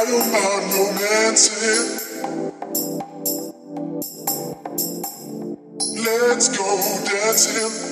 I don't mind no dancing. Let's go dancing.